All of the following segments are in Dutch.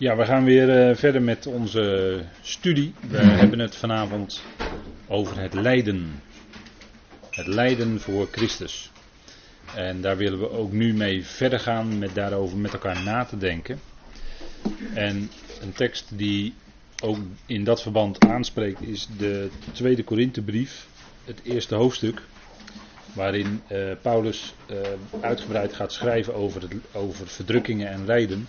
Ja, we gaan weer uh, verder met onze studie. We hebben het vanavond over het lijden. Het lijden voor Christus. En daar willen we ook nu mee verder gaan met daarover met elkaar na te denken. En een tekst die ook in dat verband aanspreekt is de tweede Korinthebrief, het eerste hoofdstuk. Waarin uh, Paulus uh, uitgebreid gaat schrijven over, het, over verdrukkingen en lijden.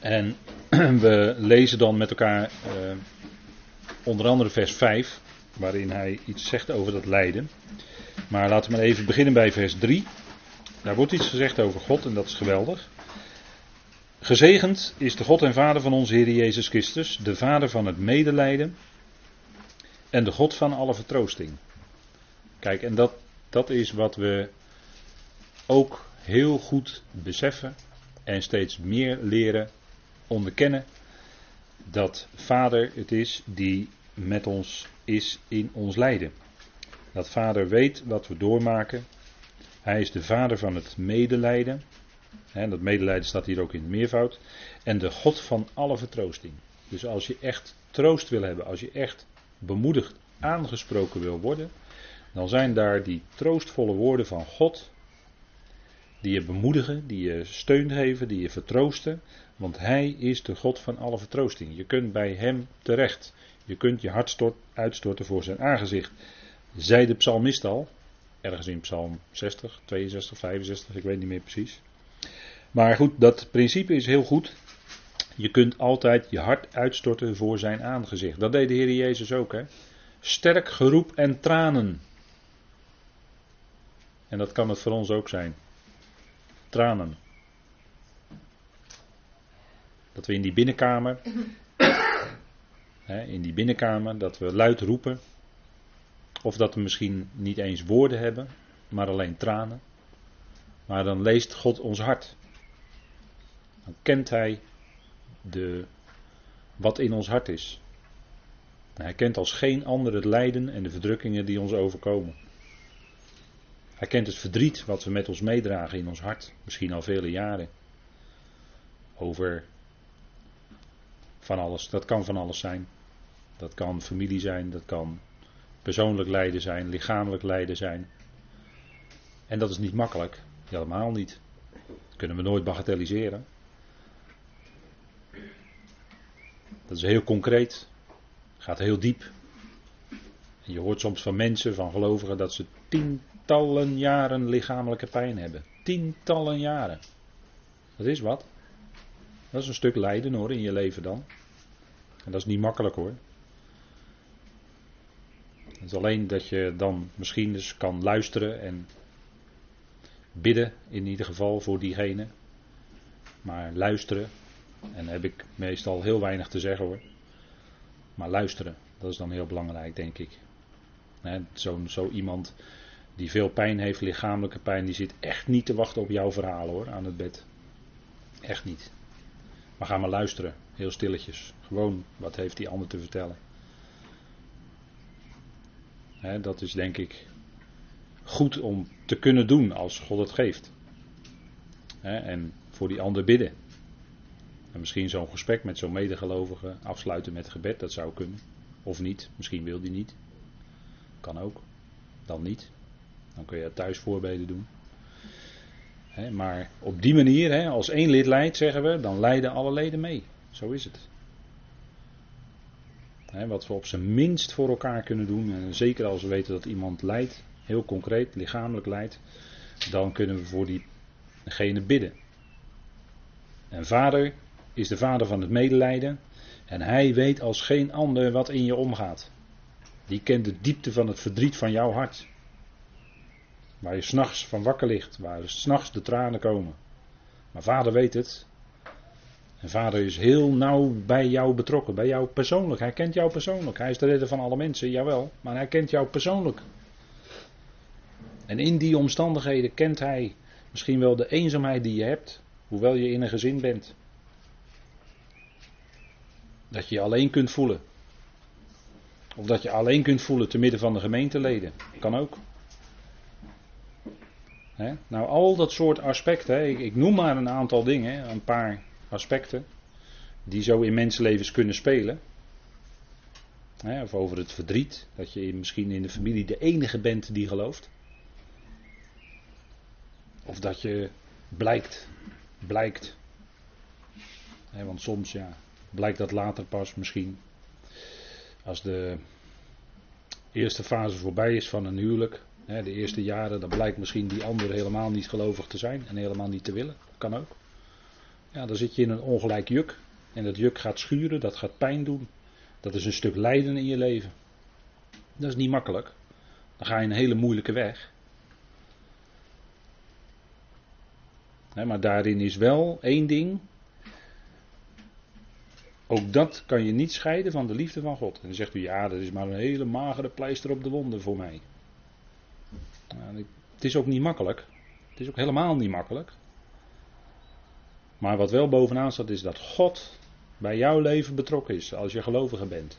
En we lezen dan met elkaar uh, onder andere vers 5, waarin hij iets zegt over dat lijden. Maar laten we maar even beginnen bij vers 3. Daar wordt iets gezegd over God en dat is geweldig. Gezegend is de God en Vader van onze Heer Jezus Christus, de Vader van het medelijden en de God van alle vertroosting. Kijk, en dat, dat is wat we ook heel goed beseffen en steeds meer leren onderkennen dat Vader het is die met ons is in ons lijden. Dat Vader weet wat we doormaken. Hij is de Vader van het medelijden. En dat medelijden staat hier ook in de meervoud. En de God van alle vertroosting. Dus als je echt troost wil hebben, als je echt bemoedigd aangesproken wil worden, dan zijn daar die troostvolle woorden van God, die je bemoedigen, die je steun geven, die je vertroosten, want Hij is de God van alle vertroosting. Je kunt bij Hem terecht. Je kunt je hart stort, uitstorten voor zijn aangezicht. Zij de psalmist al, ergens in psalm 60, 62, 65, ik weet niet meer precies. Maar goed, dat principe is heel goed. Je kunt altijd je hart uitstorten voor zijn aangezicht. Dat deed de Heer Jezus ook. Hè? Sterk geroep en tranen. En dat kan het voor ons ook zijn. Tranen. Dat we in die binnenkamer, hè, in die binnenkamer, dat we luid roepen. Of dat we misschien niet eens woorden hebben, maar alleen tranen. Maar dan leest God ons hart. Dan kent Hij de, wat in ons hart is. Hij kent als geen ander het lijden en de verdrukkingen die ons overkomen. Hij kent het verdriet wat we met ons meedragen in ons hart, misschien al vele jaren. Over van alles. Dat kan van alles zijn. Dat kan familie zijn, dat kan persoonlijk lijden zijn, lichamelijk lijden zijn. En dat is niet makkelijk, helemaal niet. Dat kunnen we nooit bagatelliseren. Dat is heel concreet, gaat heel diep. En je hoort soms van mensen, van gelovigen, dat ze tientallen jaren lichamelijke pijn hebben. Tientallen jaren. Dat is wat. Dat is een stuk lijden hoor in je leven dan. En dat is niet makkelijk hoor. Het is alleen dat je dan misschien eens kan luisteren en bidden in ieder geval voor diegene. Maar luisteren, en daar heb ik meestal heel weinig te zeggen hoor. Maar luisteren, dat is dan heel belangrijk denk ik. Zo, zo iemand die veel pijn heeft, lichamelijke pijn, die zit echt niet te wachten op jouw verhaal hoor, aan het bed. Echt niet. Maar ga maar luisteren, heel stilletjes. Gewoon, wat heeft die ander te vertellen? dat is denk ik goed om te kunnen doen als God het geeft. en voor die ander bidden. En misschien zo'n gesprek met zo'n medegelovige afsluiten met gebed, dat zou kunnen. Of niet, misschien wil die niet. Kan ook. Dan niet. Dan kun je thuis voorbeden doen. maar op die manier, als één lid leidt, zeggen we, dan leiden alle leden mee. Zo is het wat we op zijn minst voor elkaar kunnen doen. En zeker als we weten dat iemand lijdt, heel concreet, lichamelijk lijdt. Dan kunnen we voor diegene bidden. En vader is de vader van het medelijden. En hij weet als geen ander wat in je omgaat. Die kent de diepte van het verdriet van jouw hart. Waar je s'nachts van wakker ligt, waar s'nachts de tranen komen. Maar vader weet het. En vader is heel nauw bij jou betrokken, bij jou persoonlijk. Hij kent jou persoonlijk. Hij is de redder van alle mensen, jawel. Maar hij kent jou persoonlijk. En in die omstandigheden kent hij misschien wel de eenzaamheid die je hebt, hoewel je in een gezin bent. Dat je je alleen kunt voelen. Of dat je alleen kunt voelen te midden van de gemeenteleden. Kan ook. Nou, al dat soort aspecten, ik, ik, noem maar een aantal dingen, een paar aspecten die zo in mensenlevens kunnen spelen. of over het verdriet, dat je misschien in de familie de enige bent die gelooft. Of dat je blijkt, blijkt. want soms ja, blijkt dat later pas misschien. Als de eerste fase voorbij is van een huwelijk, de eerste jaren, dan blijkt misschien die ander helemaal niet gelovig te zijn en helemaal niet te willen. Kan ook. Ja, dan zit je in een ongelijk juk. En dat juk gaat schuren, dat gaat pijn doen. Dat is een stuk lijden in je leven. Dat is niet makkelijk. Dan ga je een hele moeilijke weg. maar daarin is wel één ding. Ook dat kan je niet scheiden van de liefde van God. En dan zegt u, ja, dat is maar een hele magere pleister op de wonden voor mij. Nou, het is ook niet makkelijk. Het is ook helemaal niet makkelijk. Maar wat wel bovenaan staat is dat God bij jouw leven betrokken is als je gelovige bent.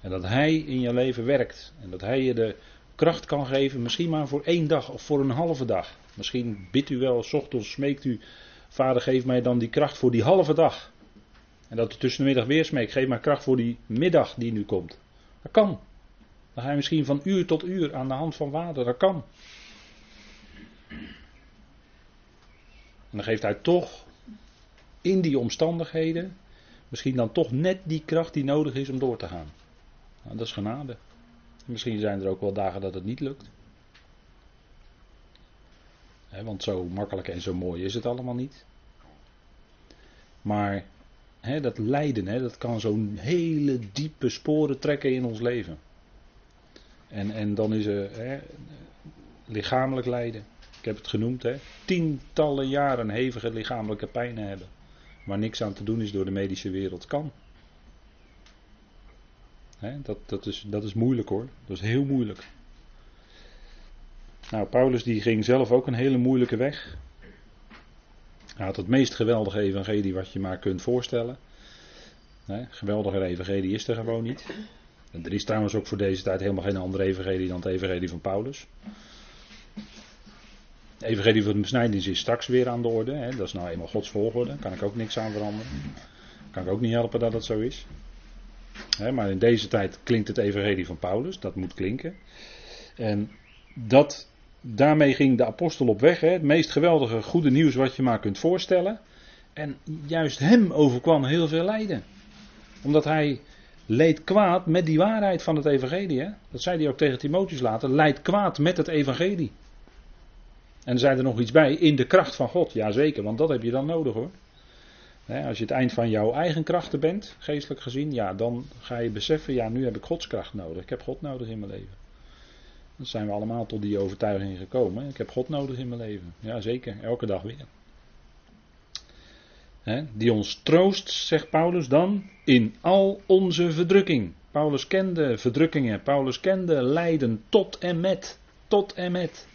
En dat Hij in je leven werkt. En dat Hij je de kracht kan geven, misschien maar voor één dag of voor een halve dag. Misschien bidt u wel, s ochtends smeekt u, Vader geef mij dan die kracht voor die halve dag. En dat u tussen de middag weer smeekt, geef mij kracht voor die middag die nu komt. Dat kan. Dan ga misschien van uur tot uur aan de hand van water. Dat kan. En dan geeft hij toch in die omstandigheden misschien dan toch net die kracht die nodig is om door te gaan. Nou, dat is genade. Misschien zijn er ook wel dagen dat het niet lukt. want zo makkelijk en zo mooi is het allemaal niet. Maar dat lijden, dat kan zo'n hele diepe sporen trekken in ons leven. En, en dan is er hè, lichamelijk lijden. Ik heb het genoemd, hè. Tientallen jaren hevige lichamelijke pijnen hebben. Waar niks aan te doen is door de medische wereld kan. Hè, dat, dat, is, dat is moeilijk hoor. Dat is heel moeilijk. Nou, Paulus die ging zelf ook een hele moeilijke weg. Hij had het meest geweldige evangelie wat je maar kunt voorstellen. Geweldige evangelie is er gewoon niet. En er is trouwens ook voor deze tijd helemaal geen andere evangelie dan het evangelie van Paulus. De evangelie van de besnijdenis is straks weer aan de orde. Hè. Dat is nou eenmaal Gods volgorde. Kan ik ook niks aan veranderen. Kan ik ook niet helpen dat dat zo is. Hè, maar in deze tijd klinkt het evangelie van Paulus. Dat moet klinken. En dat, daarmee ging de apostel op weg. Hè. Het meest geweldige goede nieuws wat je maar kunt voorstellen. En juist hem overkwam heel veel lijden. Omdat hij leed kwaad met die waarheid van het evangelie. Hè? Dat zei hij ook tegen Timotheus later. Leid kwaad met het evangelie. En zei er nog iets bij, in de kracht van God. Jazeker, want dat heb je dan nodig hoor. als je het eind van jouw eigen krachten bent, geestelijk gezien, ja, dan ga je beseffen, ja, nu heb ik Gods kracht nodig. Ik heb God nodig in mijn leven. Dan zijn we allemaal tot die overtuiging gekomen. Ik heb God nodig in mijn leven. Ja, zeker, elke dag weer die ons troost, zegt Paulus dan, in al onze verdrukking. Paulus kende verdrukkingen, Paulus kende lijden tot en met, tot en met.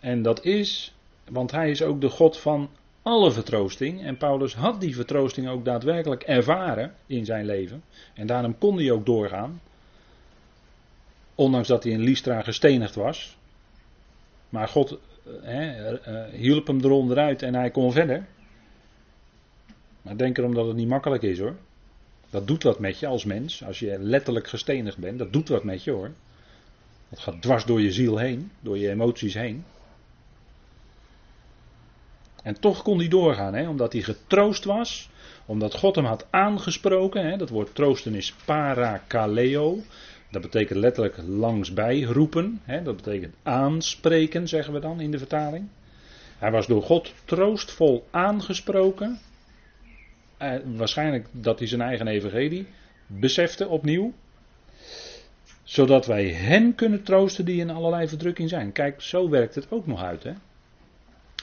en dat is, want hij is ook de God van alle vertroosting. En Paulus had die vertroosting ook daadwerkelijk ervaren in zijn leven. En daarom kon hij ook doorgaan. Ondanks dat hij in Lystra gestenigd was. Maar God hè, uh, hielp hem eronderuit en hij kon verder. Maar denk erom dat het niet makkelijk is hoor. Dat doet wat met je als mens. Als je letterlijk gestenigd bent, dat doet wat met je hoor. Dat gaat dwars door je ziel heen, door je emoties heen. En toch kon hij doorgaan, hè, omdat hij getroost was, omdat God hem had aangesproken. Hè, dat woord troosten is parakaleo. Dat betekent letterlijk langsbij roepen. Hè, dat betekent aanspreken, zeggen we dan in de vertaling. Hij was door God troostvol aangesproken. Eh, waarschijnlijk dat hij zijn eigen evangelie besefte opnieuw. Zodat wij hen kunnen troosten die in allerlei verdrukking zijn. Kijk, zo werkt het ook nog uit. Hè?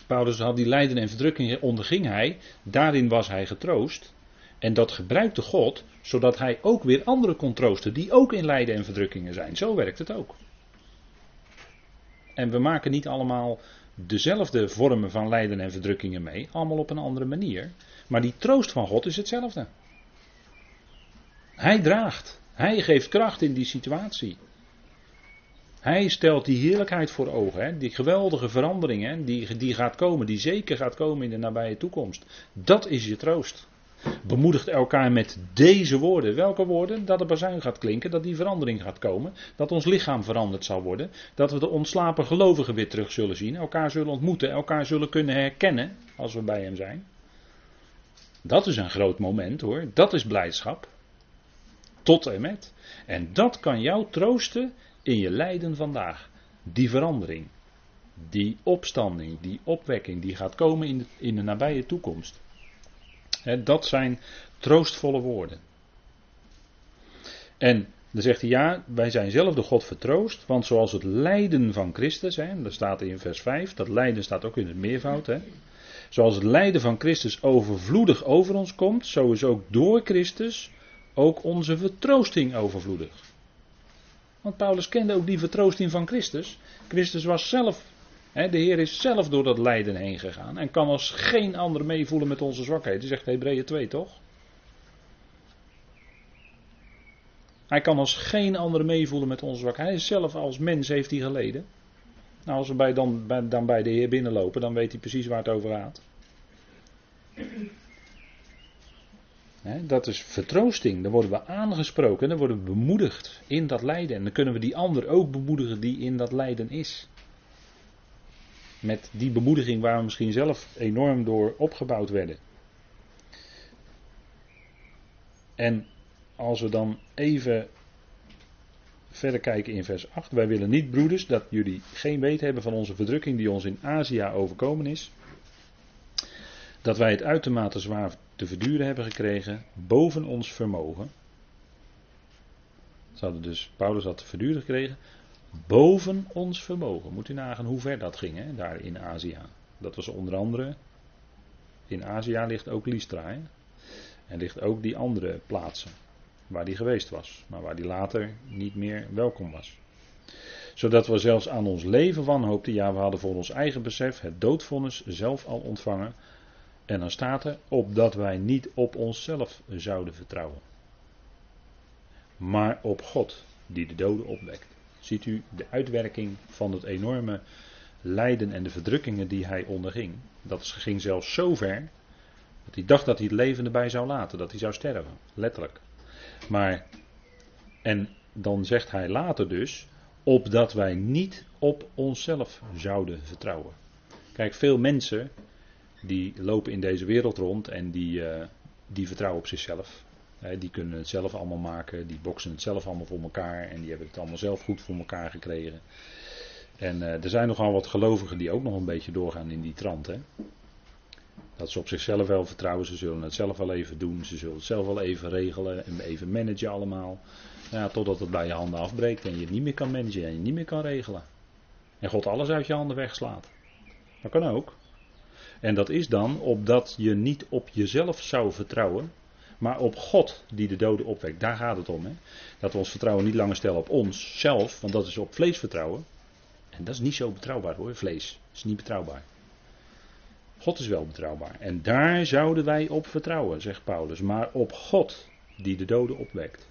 Paulus had die lijden en verdrukking onderging hij. Daarin was hij getroost. En dat gebruikte God zodat hij ook weer anderen kon troosten die ook in lijden en verdrukkingen zijn. Zo werkt het ook. En we maken niet allemaal dezelfde vormen van lijden en verdrukkingen mee, allemaal op een andere manier. Maar die troost van God is hetzelfde. Hij draagt, hij geeft kracht in die situatie. Hij stelt die heerlijkheid voor ogen, hè? die geweldige verandering hè? Die, die gaat komen, die zeker gaat komen in de nabije toekomst. Dat is je troost. Bemoedigt elkaar met deze woorden. Welke woorden? Dat de bazuin gaat klinken, dat die verandering gaat komen, dat ons lichaam veranderd zal worden, dat we de ontslapen gelovigen weer terug zullen zien, elkaar zullen ontmoeten, elkaar zullen kunnen herkennen als we bij hem zijn. Dat is een groot moment hoor, dat is blijdschap. Tot en met. En dat kan jou troosten in je lijden vandaag. Die verandering, die opstanding, die opwekking, die gaat komen in de, in de nabije toekomst. Dat zijn troostvolle woorden. En dan zegt hij ja, wij zijn zelf de God vertroost, want zoals het lijden van Christus, hè, dat staat in vers 5, dat lijden staat ook in het meervoud, hè, zoals het lijden van Christus overvloedig over ons komt, zo is ook door Christus ook onze vertroosting overvloedig. Want Paulus kende ook die vertroosting van Christus. Christus was zelf, de Heer is zelf door dat lijden heen gegaan. En kan als geen ander meevoelen met onze zwakheden, zegt Hebreeën 2 toch? Hij kan als geen ander meevoelen met onze zwakheid. Hij is zelf als mens heeft hij geleden. Nou, als we bij dan, bij, dan bij de Heer binnenlopen, dan weet hij precies waar het over gaat dat is vertroosting. Dan worden we aangesproken, dan worden we bemoedigd in dat lijden. En dan kunnen we die ander ook bemoedigen die in dat lijden is. Met die bemoediging waar we misschien zelf enorm door opgebouwd werden. En als we dan even verder kijken in vers 8. Wij willen niet, broeders, dat jullie geen weet hebben van onze verdrukking die ons in Azië overkomen is. Dat wij het uitermate zwaar te verduren hebben gekregen boven ons vermogen. Ze hadden dus, Paulus had te verduren gekregen boven ons vermogen. Moet u nagaan hoe ver dat ging, hè, daar in Azië. Dat was onder andere, in Azië ligt ook Lystra. En ligt ook die andere plaatsen waar hij geweest was, maar waar hij later niet meer welkom was. Zodat we zelfs aan ons leven wanhoopten, ja we hadden voor ons eigen besef het doodvonnis zelf al ontvangen, en dan staat er, opdat wij niet op onszelf zouden vertrouwen. Maar op God, die de doden opwekt. Ziet u de uitwerking van het enorme lijden en de verdrukkingen die hij onderging. Dat ging zelfs zo ver, dat hij dacht dat hij het leven erbij zou laten, dat hij zou sterven, letterlijk. Maar, en dan zegt hij later dus, opdat wij niet op onszelf zouden vertrouwen. Kijk, veel mensen die lopen in deze wereld rond en die, uh, die vertrouwen op zichzelf. Die kunnen het zelf allemaal maken, die boksen het zelf allemaal voor elkaar en die hebben het allemaal zelf goed voor elkaar gekregen. En uh, er zijn nogal wat gelovigen die ook nog een beetje doorgaan in die trant. Hè? Dat ze op zichzelf wel vertrouwen, ze zullen het zelf wel even doen, ze zullen het zelf wel even regelen en even managen allemaal. Ja, totdat het bij je handen afbreekt en je het niet meer kan managen en je niet meer kan regelen. En God alles uit je handen wegslaat. Dat kan ook. En dat is dan opdat je niet op jezelf zou vertrouwen, maar op God die de doden opwekt. Daar gaat het om. Hè? Dat we ons vertrouwen niet langer stellen op onszelf, want dat is op vlees vertrouwen. En dat is niet zo betrouwbaar hoor, vlees. is niet betrouwbaar. God is wel betrouwbaar. En daar zouden wij op vertrouwen, zegt Paulus. Maar op God die de doden opwekt.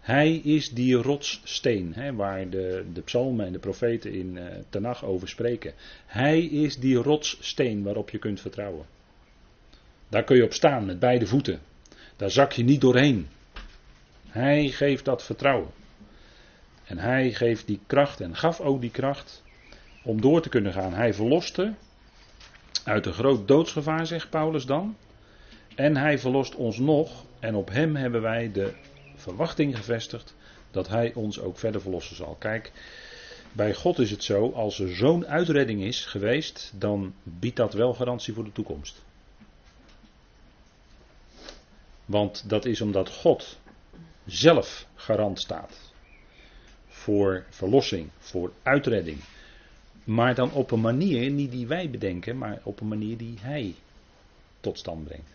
Hij is die rotssteen, hè, waar de, de psalmen en de profeten in uh, Tanach over spreken. Hij is die rotssteen waarop je kunt vertrouwen. Daar kun je op staan met beide voeten. Daar zak je niet doorheen. Hij geeft dat vertrouwen. En hij geeft die kracht en gaf ook die kracht om door te kunnen gaan. Hij verloste uit een groot doodsgevaar, zegt Paulus dan. En hij verlost ons nog. En op hem hebben wij de verwachting gevestigd dat Hij ons ook verder verlossen zal. Kijk, bij God is het zo, als er zo'n uitredding is geweest, dan biedt dat wel garantie voor de toekomst. Want dat is omdat God zelf garant staat voor verlossing, voor uitredding. Maar dan op een manier, niet die wij bedenken, maar op een manier die Hij tot stand brengt.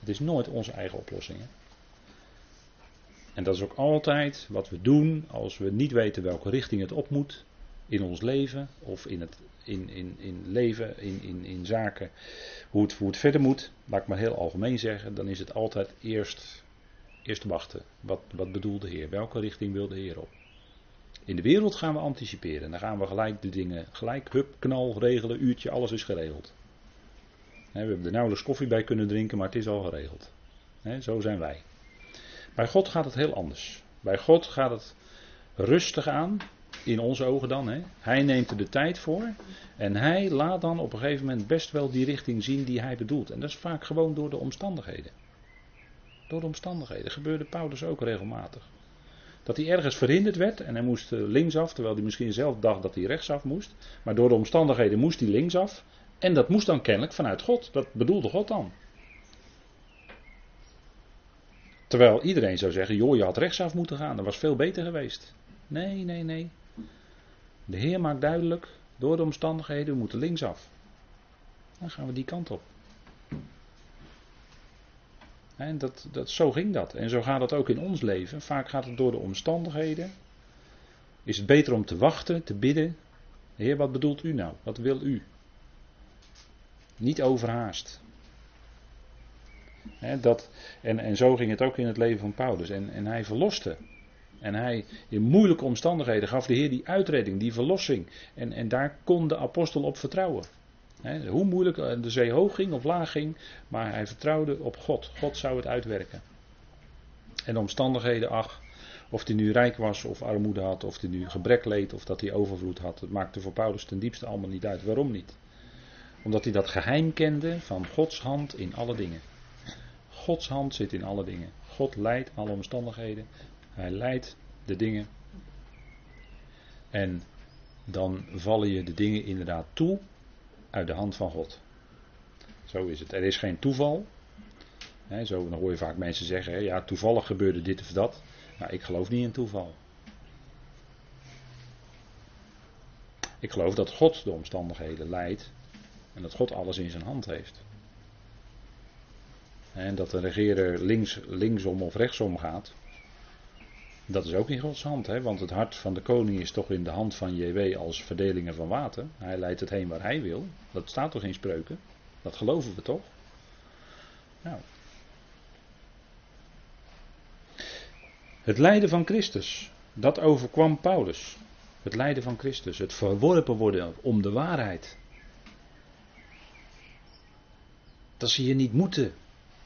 Het is nooit onze eigen oplossing. En dat is ook altijd wat we doen als we niet weten welke richting het op moet in ons leven of in het in, in, in leven, in, in, in zaken, hoe het, hoe het verder moet. Laat ik maar heel algemeen zeggen, dan is het altijd eerst, eerst wachten. Wat, wat bedoelt de Heer? Welke richting wil de Heer op? In de wereld gaan we anticiperen. Dan gaan we gelijk de dingen, gelijk hup, knal, regelen, uurtje, alles is geregeld. we hebben er nauwelijks koffie bij kunnen drinken, maar het is al geregeld. zo zijn wij. Bij God gaat het heel anders. Bij God gaat het rustig aan, in onze ogen dan. Hè. Hij neemt er de tijd voor en hij laat dan op een gegeven moment best wel die richting zien die hij bedoelt. En dat is vaak gewoon door de omstandigheden. Door de omstandigheden. gebeurde Paulus ook regelmatig. Dat hij ergens verhinderd werd en hij moest eh, linksaf, terwijl hij misschien zelf dacht dat hij rechtsaf moest. Maar door de omstandigheden moest hij linksaf. En dat moest dan kennelijk vanuit God. Dat bedoelde God dan. Terwijl iedereen zou zeggen, joh, je had rechtsaf moeten gaan, dat was veel beter geweest. Nee, nee, nee. De Heer maakt duidelijk, door de omstandigheden, we moeten linksaf. Dan gaan we die kant op. En dat, dat, zo ging dat. En zo gaat het ook in ons leven. Vaak gaat het door de omstandigheden. Is het beter om te wachten, te bidden. Heer, wat bedoelt u nou? Wat wil u? Niet overhaast. dat, en, en zo ging het ook in het leven van Paulus. En, en hij verloste. En hij, in moeilijke omstandigheden, gaf de Heer die uitredding, die verlossing. En, en daar kon de apostel op vertrouwen hoe moeilijk eh, de zee hoog ging of laag ging, maar hij vertrouwde op God. God zou het uitwerken. En de omstandigheden, ach, of hij nu rijk was of armoede had, of hij nu gebrek leed of dat hij overvloed had, dat maakte voor Paulus ten diepste allemaal niet uit. Waarom niet? Omdat hij dat geheim kende van Gods hand in alle dingen. Gods hand zit in alle dingen. God leidt alle omstandigheden. Hij leidt de dingen. En dan vallen je de dingen inderdaad toe uit de hand van God. Zo is het. Er is geen toeval. zo, dan hoor je vaak mensen zeggen: ja, toevallig gebeurde dit of dat. Nou, ik geloof niet in toeval. Ik geloof dat God de omstandigheden leidt en dat God alles in zijn hand heeft. En dat de regeerder links, linksom of rechtsom gaat, dat is ook in Gods hand, hè? want het hart van de koning is toch in de hand van JW als verdelingen van water. Hij leidt het heen waar hij wil. Dat staat toch in spreuken? Dat geloven we toch? Nou. Het lijden van Christus, dat overkwam Paulus. Het lijden van Christus, het verworpen worden om de waarheid. Dat ze je niet moeten,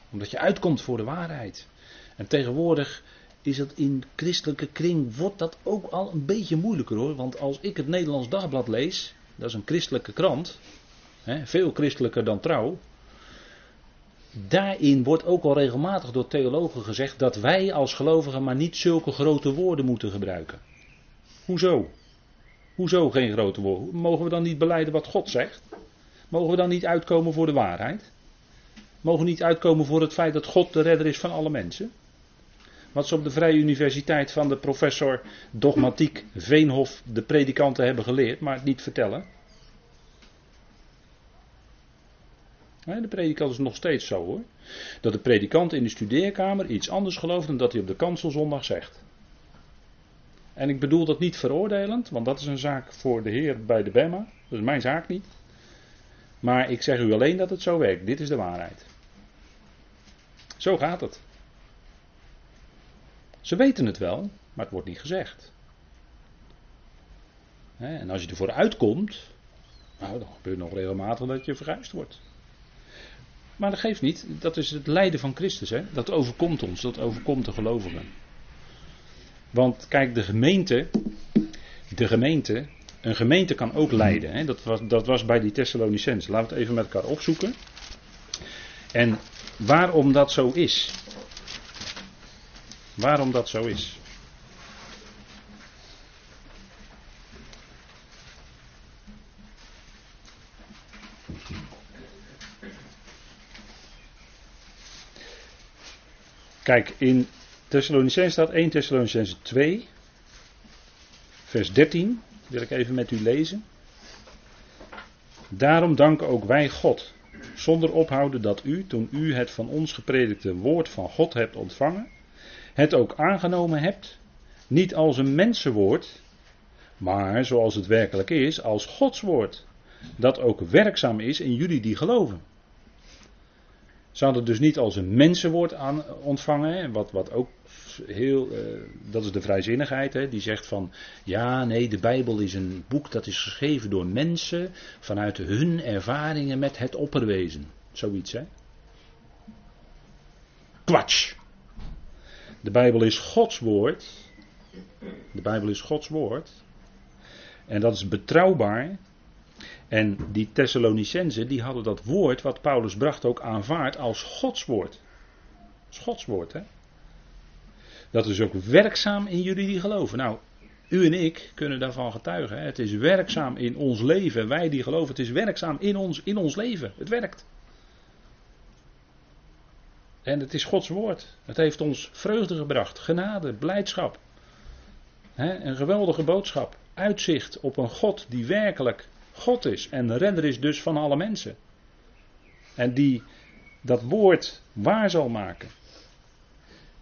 omdat je uitkomt voor de waarheid. En tegenwoordig is dat in christelijke kring, wordt dat ook al een beetje moeilijker hoor. Want als ik het Nederlands Dagblad lees, dat is een christelijke krant, hè, veel christelijker dan trouw. Daarin wordt ook al regelmatig door theologen gezegd dat wij als gelovigen maar niet zulke grote woorden moeten gebruiken. Hoezo? Hoezo geen grote woorden? Mogen we dan niet beleiden wat God zegt? Mogen we dan niet uitkomen voor de waarheid? Mogen we niet uitkomen voor het feit dat God de redder is van alle mensen? Wat ze op de Vrije Universiteit van de professor dogmatiek Veenhof de predikanten hebben geleerd, maar het niet vertellen. De predikant is nog steeds zo hoor. Dat de predikant in de studeerkamer iets anders gelooft dan dat hij op de kanselzondag zegt. En ik bedoel dat niet veroordelend, want dat is een zaak voor de Heer bij de Bema. Dat is mijn zaak niet. Maar ik zeg u alleen dat het zo werkt. Dit is de waarheid. Zo gaat het. Ze weten het wel, maar het wordt niet gezegd. En als je ervoor uitkomt, nou, dan gebeurt nog regelmatig dat je verguisd wordt. Maar dat geeft niet, dat is het lijden van Christus. Hè? Dat overkomt ons, dat overkomt de gelovigen. Want kijk, de gemeente, de gemeente, een gemeente kan ook lijden. Hè? Dat, was, dat was bij die Thessalonicenzen. Laten we het even met elkaar opzoeken. En waarom dat zo is. Waarom dat zo is. Kijk, in Thessalonicense staat 1 Thessalonicense 2, vers 13, wil ik even met u lezen. Daarom danken ook wij God, zonder ophouden dat u, toen u het van ons gepredikte woord van God hebt ontvangen, het ook aangenomen hebt, niet als een mensenwoord, maar zoals het werkelijk is, als Gods woord, dat ook werkzaam is in jullie die geloven. Ze hadden dus niet als een mensenwoord aan ontvangen, wat, wat ook heel, uh, dat is de vrijzinnigheid, hè, die zegt van, ja nee, de Bijbel is een boek dat is geschreven door mensen vanuit hun ervaringen met het opperwezen. Zoiets, hè. Kwatsch. De Bijbel is Gods woord. De Bijbel is Gods woord. En dat is betrouwbaar. En die Thessalonicenzen die hadden dat woord wat Paulus bracht ook aanvaard als Gods woord. Als Gods woord, hè. Dat is ook werkzaam in jullie die geloven. Nou, u en ik kunnen daarvan getuigen. Hè? Het is werkzaam in ons leven. Wij die geloven, het is werkzaam in ons, in ons leven. Het werkt. En het is Gods woord. Het heeft ons vreugde gebracht, genade, blijdschap. een geweldige boodschap. Uitzicht op een God die werkelijk God is. En redder is dus van alle mensen. En die dat woord waar zal maken.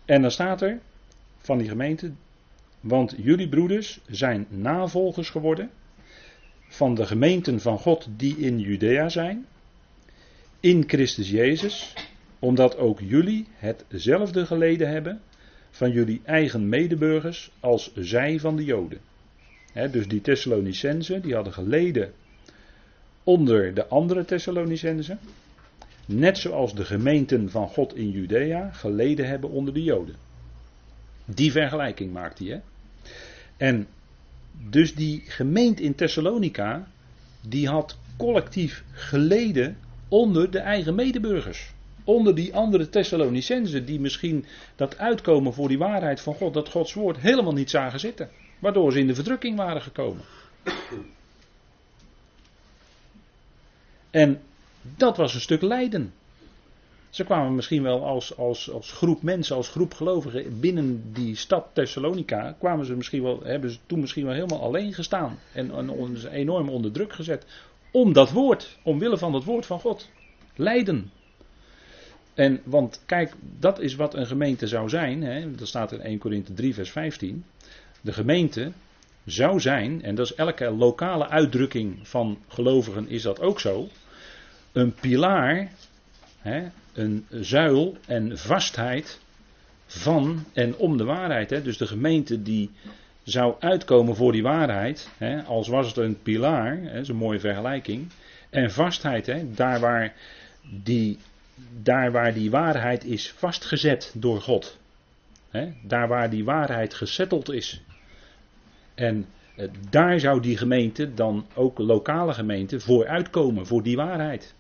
En dan staat er van die gemeente. Want jullie broeders zijn navolgers geworden van de gemeenten van God die in Judea zijn. In Christus Jezus omdat ook jullie hetzelfde geleden hebben van jullie eigen medeburgers als zij van de Joden. dus die Thessalonicenzen, die hadden geleden onder de andere Thessalonicenzen. Net zoals de gemeenten van God in Judea geleden hebben onder de Joden. Die vergelijking maakt hij. En dus die gemeente in Thessalonica, die had collectief geleden onder de eigen medeburgers onder die andere Thessalonicenzen die misschien dat uitkomen voor die waarheid van God, dat Gods woord helemaal niet zagen zitten. Waardoor ze in de verdrukking waren gekomen. En dat was een stuk lijden. Ze kwamen misschien wel als, als, als groep mensen, als groep gelovigen binnen die stad Thessalonica, kwamen ze misschien wel, hebben ze toen misschien wel helemaal alleen gestaan en, en enorm onder druk gezet. Om dat woord, omwille van dat woord van God. Lijden. En, want kijk, dat is wat een gemeente zou zijn. Hè, dat staat in 1 Korinthe 3, vers 15. De gemeente zou zijn, en dat is elke lokale uitdrukking van gelovigen is dat ook zo. Een pilaar, hè, een zuil en vastheid van en om de waarheid. Hè. Dus de gemeente die zou uitkomen voor die waarheid, hè, als was het een pilaar, hè, dat is een mooie vergelijking. En vastheid, hè, daar waar die daar waar die waarheid is vastgezet door God. Daar waar die waarheid gesetteld is. En eh, daar zou die gemeente dan ook lokale gemeente voor uitkomen, voor die waarheid.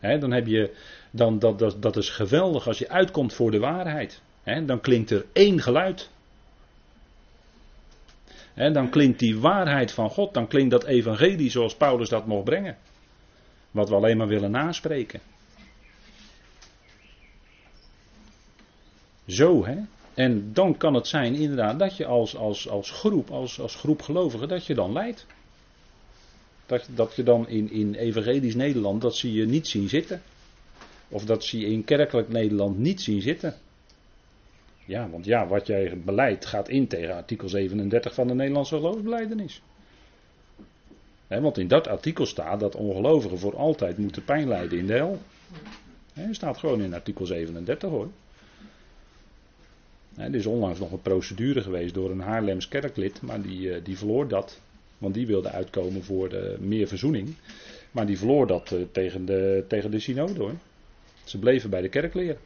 Dan heb je, dan, dat, dat, dat is geweldig als je uitkomt voor de waarheid. Dan klinkt er één geluid. Dan klinkt die waarheid van God, dan klinkt dat evangelie zoals Paulus dat mocht brengen. Wat we alleen maar willen naspreken. Zo, hè. En dan kan het zijn inderdaad dat je als, als, als groep, als, als groep gelovigen, dat je dan leidt. Dat, dat je dan in, in evangelisch Nederland, dat zie je niet zien zitten. Of dat zie je in kerkelijk Nederland niet zien zitten. Ja, want ja, wat jij beleidt gaat in tegen artikel 37 van de Nederlandse geloofsbeleidenis. Want in dat artikel staat dat ongelovigen voor altijd moeten pijn lijden in de hel. He, staat gewoon in artikel 37 hoor. Er is onlangs nog een procedure geweest door een Haarlems kerklid, maar die, eh, die verloor dat. Want die wilde uitkomen voor de, meer verzoening. Maar die verloor dat eh, tegen, de, tegen de synode hoor. Ze bleven bij de kerkleer.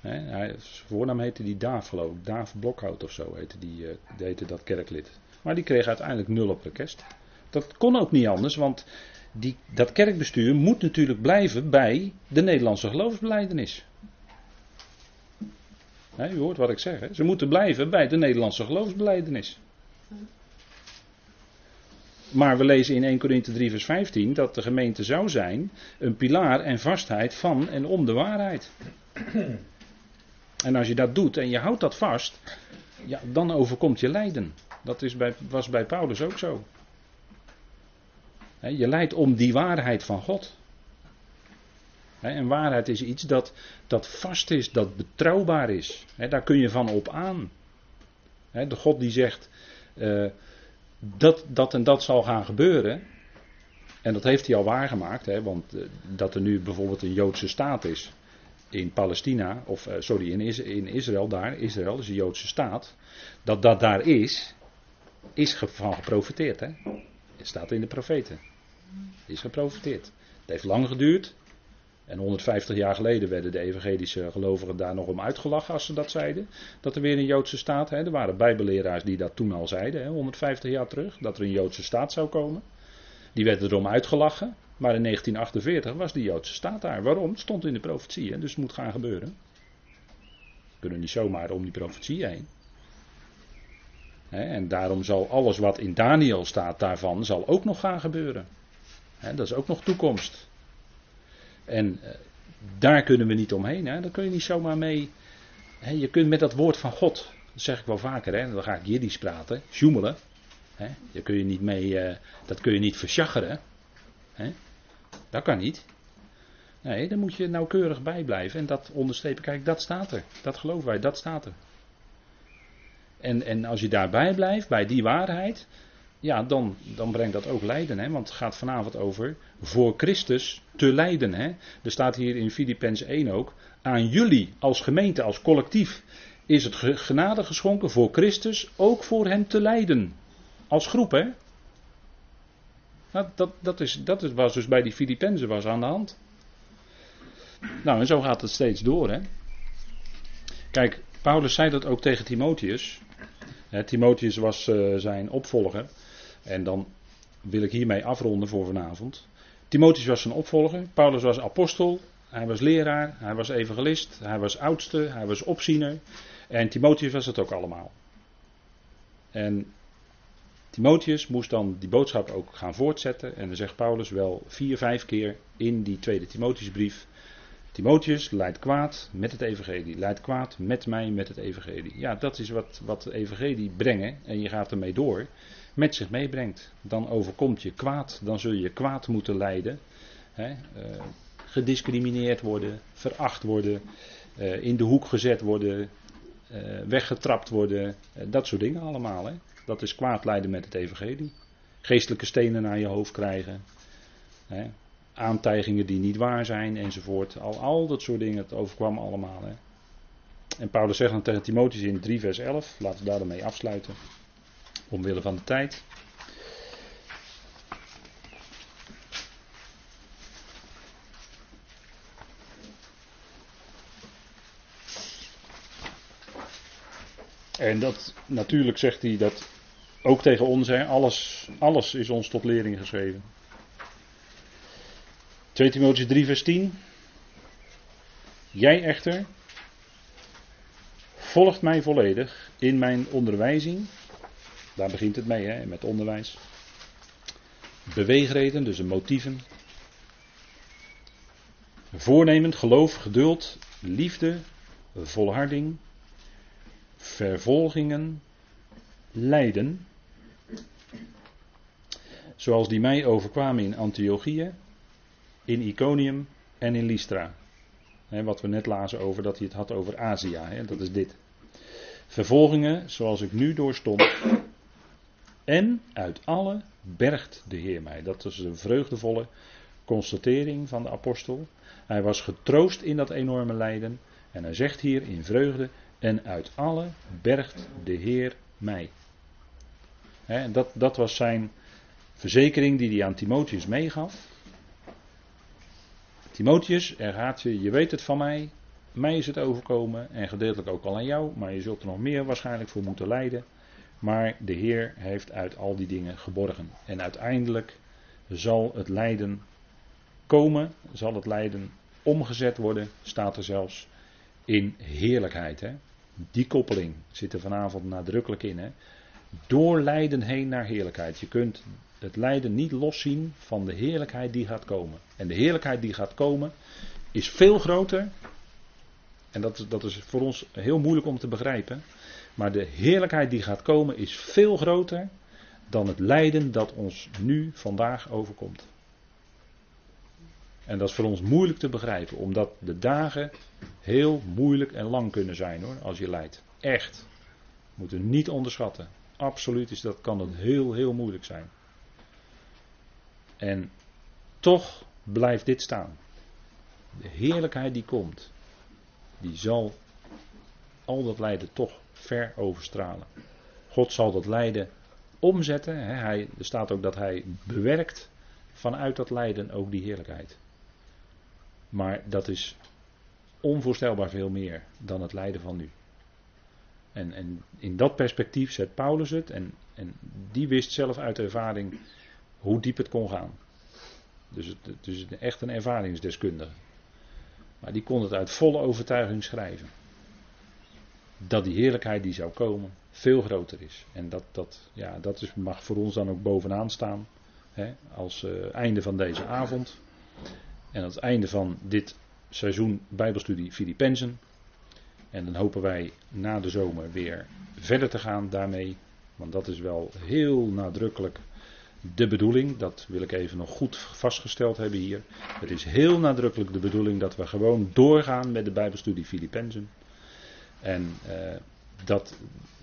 He, zijn voornaam heette die Daaf geloof. Daaf Blokhout of zo heette, die, heette dat kerklid. Maar die kreeg uiteindelijk nul op request. Dat kon ook niet anders, want die, dat kerkbestuur moet natuurlijk blijven bij de Nederlandse geloofsbeleidenis u hoort wat ik zeg. Ze moeten blijven bij de Nederlandse geloofsbeleidenis. Maar we lezen in 1 Korinthe 3 vers 15 dat de gemeente zou zijn een pilaar en vastheid van en om de waarheid. En als je dat doet en je houdt dat vast, ja, dan overkomt je lijden. Dat is bij, was bij Paulus ook zo. Je leidt om die waarheid van God. En waarheid is iets dat, dat vast is, dat betrouwbaar is. Daar kun je van op aan. De God die zegt uh, dat, dat en dat zal gaan gebeuren. En dat heeft hij al waargemaakt, hè, want eh, dat er nu bijvoorbeeld een Joodse staat is in Palestina, of eh, sorry, in, in Israël, daar, Israël is een Joodse staat, dat dat daar is, is van geprofiteerd. Hè? Het staat in de profeten. Is geprofiteerd. Het heeft lang geduurd. En 150 jaar geleden werden de evangelische gelovigen daar nog om uitgelachen als ze dat zeiden. Dat er weer een Joodse staat. Hè? Er waren bijbelleraars die dat toen al zeiden, hè? 150 jaar terug. Dat er een Joodse staat zou komen. Die werden erom uitgelachen. Maar in 1948 was die Joodse staat daar. Waarom? Stond in de profetie, dus het moet gaan gebeuren. We kunnen niet zomaar om die profetie heen. En daarom zal alles wat in Daniel staat daarvan, zal ook nog gaan gebeuren. Dat is ook nog toekomst. En eh, daar kunnen we niet omheen. Hè? Daar kun je niet zomaar mee. Je kunt met dat woord van God, dat zeg ik wel vaker, hè? dan ga ik Jiddisch praten, sjoemelen. Daar kun je niet mee, eh, dat kun je niet versjaggeren. Dat kan niet. Nee, daar moet je nauwkeurig bij blijven en dat onderstrepen. Kijk, dat staat er. Dat geloven wij, dat staat er. En, en als je daarbij blijft, bij die waarheid, ja, dan, dan brengt dat ook lijden. Hè? Want het gaat vanavond over voor Christus te lijden. Hè? Er staat hier in Filippenzen 1 ook, aan jullie als gemeente, als collectief, is het genade geschonken voor Christus ook voor hem te lijden. Als groep, hè? Nou, dat, dat, is, dat was dus bij die Filippenzen was aan de hand. Nou, en zo gaat het steeds door, hè? Kijk, Paulus zei dat ook tegen Timotheus. Timotheus was uh, zijn opvolger. En dan wil ik hiermee afronden voor vanavond. Timotheus was zijn opvolger. Paulus was apostel. Hij was leraar. Hij was evangelist. Hij was oudste. Hij was opziener. En Timotheus was het ook allemaal. En Timotheus moest dan die boodschap ook gaan voortzetten. En dan zegt Paulus wel vier, vijf keer in die tweede Timotheusbrief. Timotheus leidt kwaad met het evangelie. Leidt kwaad met mij met het evangelie. Ja, dat is wat, wat het evangelie brengen. En je gaat ermee door. Met zich meebrengt. Dan overkomt je kwaad. Dan zul je kwaad moeten lijden. He, uh, gediscrimineerd worden. Veracht worden. Uh, in de hoek gezet worden. Uh, weggetrapt worden. dat soort dingen allemaal. Hè. Dat is kwaad lijden met het evangelie. Geestelijke stenen naar je hoofd krijgen. Hè aantijgingen die niet waar zijn enzovoort. Al, al dat soort dingen, het overkwam allemaal. Hè. En Paulus zegt dan tegen Timotheus in 3 vers 11, laten we daar dan mee afsluiten, omwille van de tijd. En dat natuurlijk zegt hij dat ook tegen ons, hè, alles, alles is ons tot lering geschreven. 2 Timotheus 3 vers 10. Jij echter volgt mij volledig in mijn onderwijzing. Daar begint het mee, hè, met onderwijs. Beweegreden, dus de motieven. Voornemend, geloof, geduld, liefde, volharding, vervolgingen, lijden. Zoals die mij overkwamen in Antiochië, in Iconium en in Lystra. wat we net lazen over dat hij het had over Azië, dat is dit. Vervolgingen zoals ik nu doorstond. En uit alle bergt de Heer mij. Dat is een vreugdevolle constatering van de apostel. Hij was getroost in dat enorme lijden. En hij zegt hier in vreugde. En uit alle bergt de Heer mij. dat, dat was zijn verzekering die hij aan Timotheus meegaf. Timotheus, er gaat je, je weet het van mij, mij is het overkomen en gedeeltelijk ook al aan jou, maar je zult er nog meer waarschijnlijk voor moeten lijden. Maar de Heer heeft uit al die dingen geborgen. En uiteindelijk zal het lijden komen, zal het lijden omgezet worden, staat er zelfs in heerlijkheid. Hè? Die koppeling zit er vanavond nadrukkelijk in. Hè? Door lijden heen naar heerlijkheid. Je kunt het lijden niet loszien van de heerlijkheid die gaat komen. En de heerlijkheid die gaat komen is veel groter. En dat, dat is voor ons heel moeilijk om te begrijpen. Maar de heerlijkheid die gaat komen is veel groter dan het lijden dat ons nu vandaag overkomt. En dat is voor ons moeilijk te begrijpen, omdat de dagen heel moeilijk en lang kunnen zijn hoor, als je lijdt. Echt. We moeten niet onderschatten. Absoluut is dat, kan dat heel, heel moeilijk zijn. En toch blijft dit staan. De heerlijkheid die komt, die zal al dat lijden toch ver overstralen. God zal dat lijden omzetten. Hè. Hij, er staat ook dat hij bewerkt vanuit dat lijden ook die heerlijkheid. Maar dat is onvoorstelbaar veel meer dan het lijden van nu. En, en in dat perspectief zet Paulus het. En, en die wist zelf uit ervaring hoe diep het kon gaan. Dus het, is echt een ervaringsdeskundige. Maar die kon het uit volle overtuiging schrijven. Dat die heerlijkheid die zou komen veel groter is. En dat, dat, ja, dat is, mag voor ons dan ook bovenaan staan. Hè, als uh, einde van deze avond. En het einde van dit seizoen Bijbelstudie Filippenzen. En dan hopen wij na de zomer weer verder te gaan daarmee. Want dat is wel heel nadrukkelijk de bedoeling. Dat wil ik even nog goed vastgesteld hebben hier. Het is heel nadrukkelijk de bedoeling dat we gewoon doorgaan met de Bijbelstudie Filippenzen. En, uh, dat,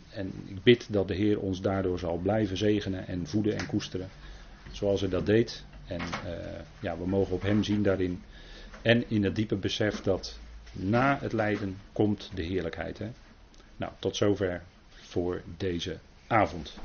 en ik bid dat de Heer ons daardoor zal blijven zegenen en voeden en koesteren. Zoals hij dat deed. En uh, ja, we mogen op hem zien daarin. En in het diepe besef dat na het lijden komt de heerlijkheid. Hè? Nou, tot zover voor deze avond.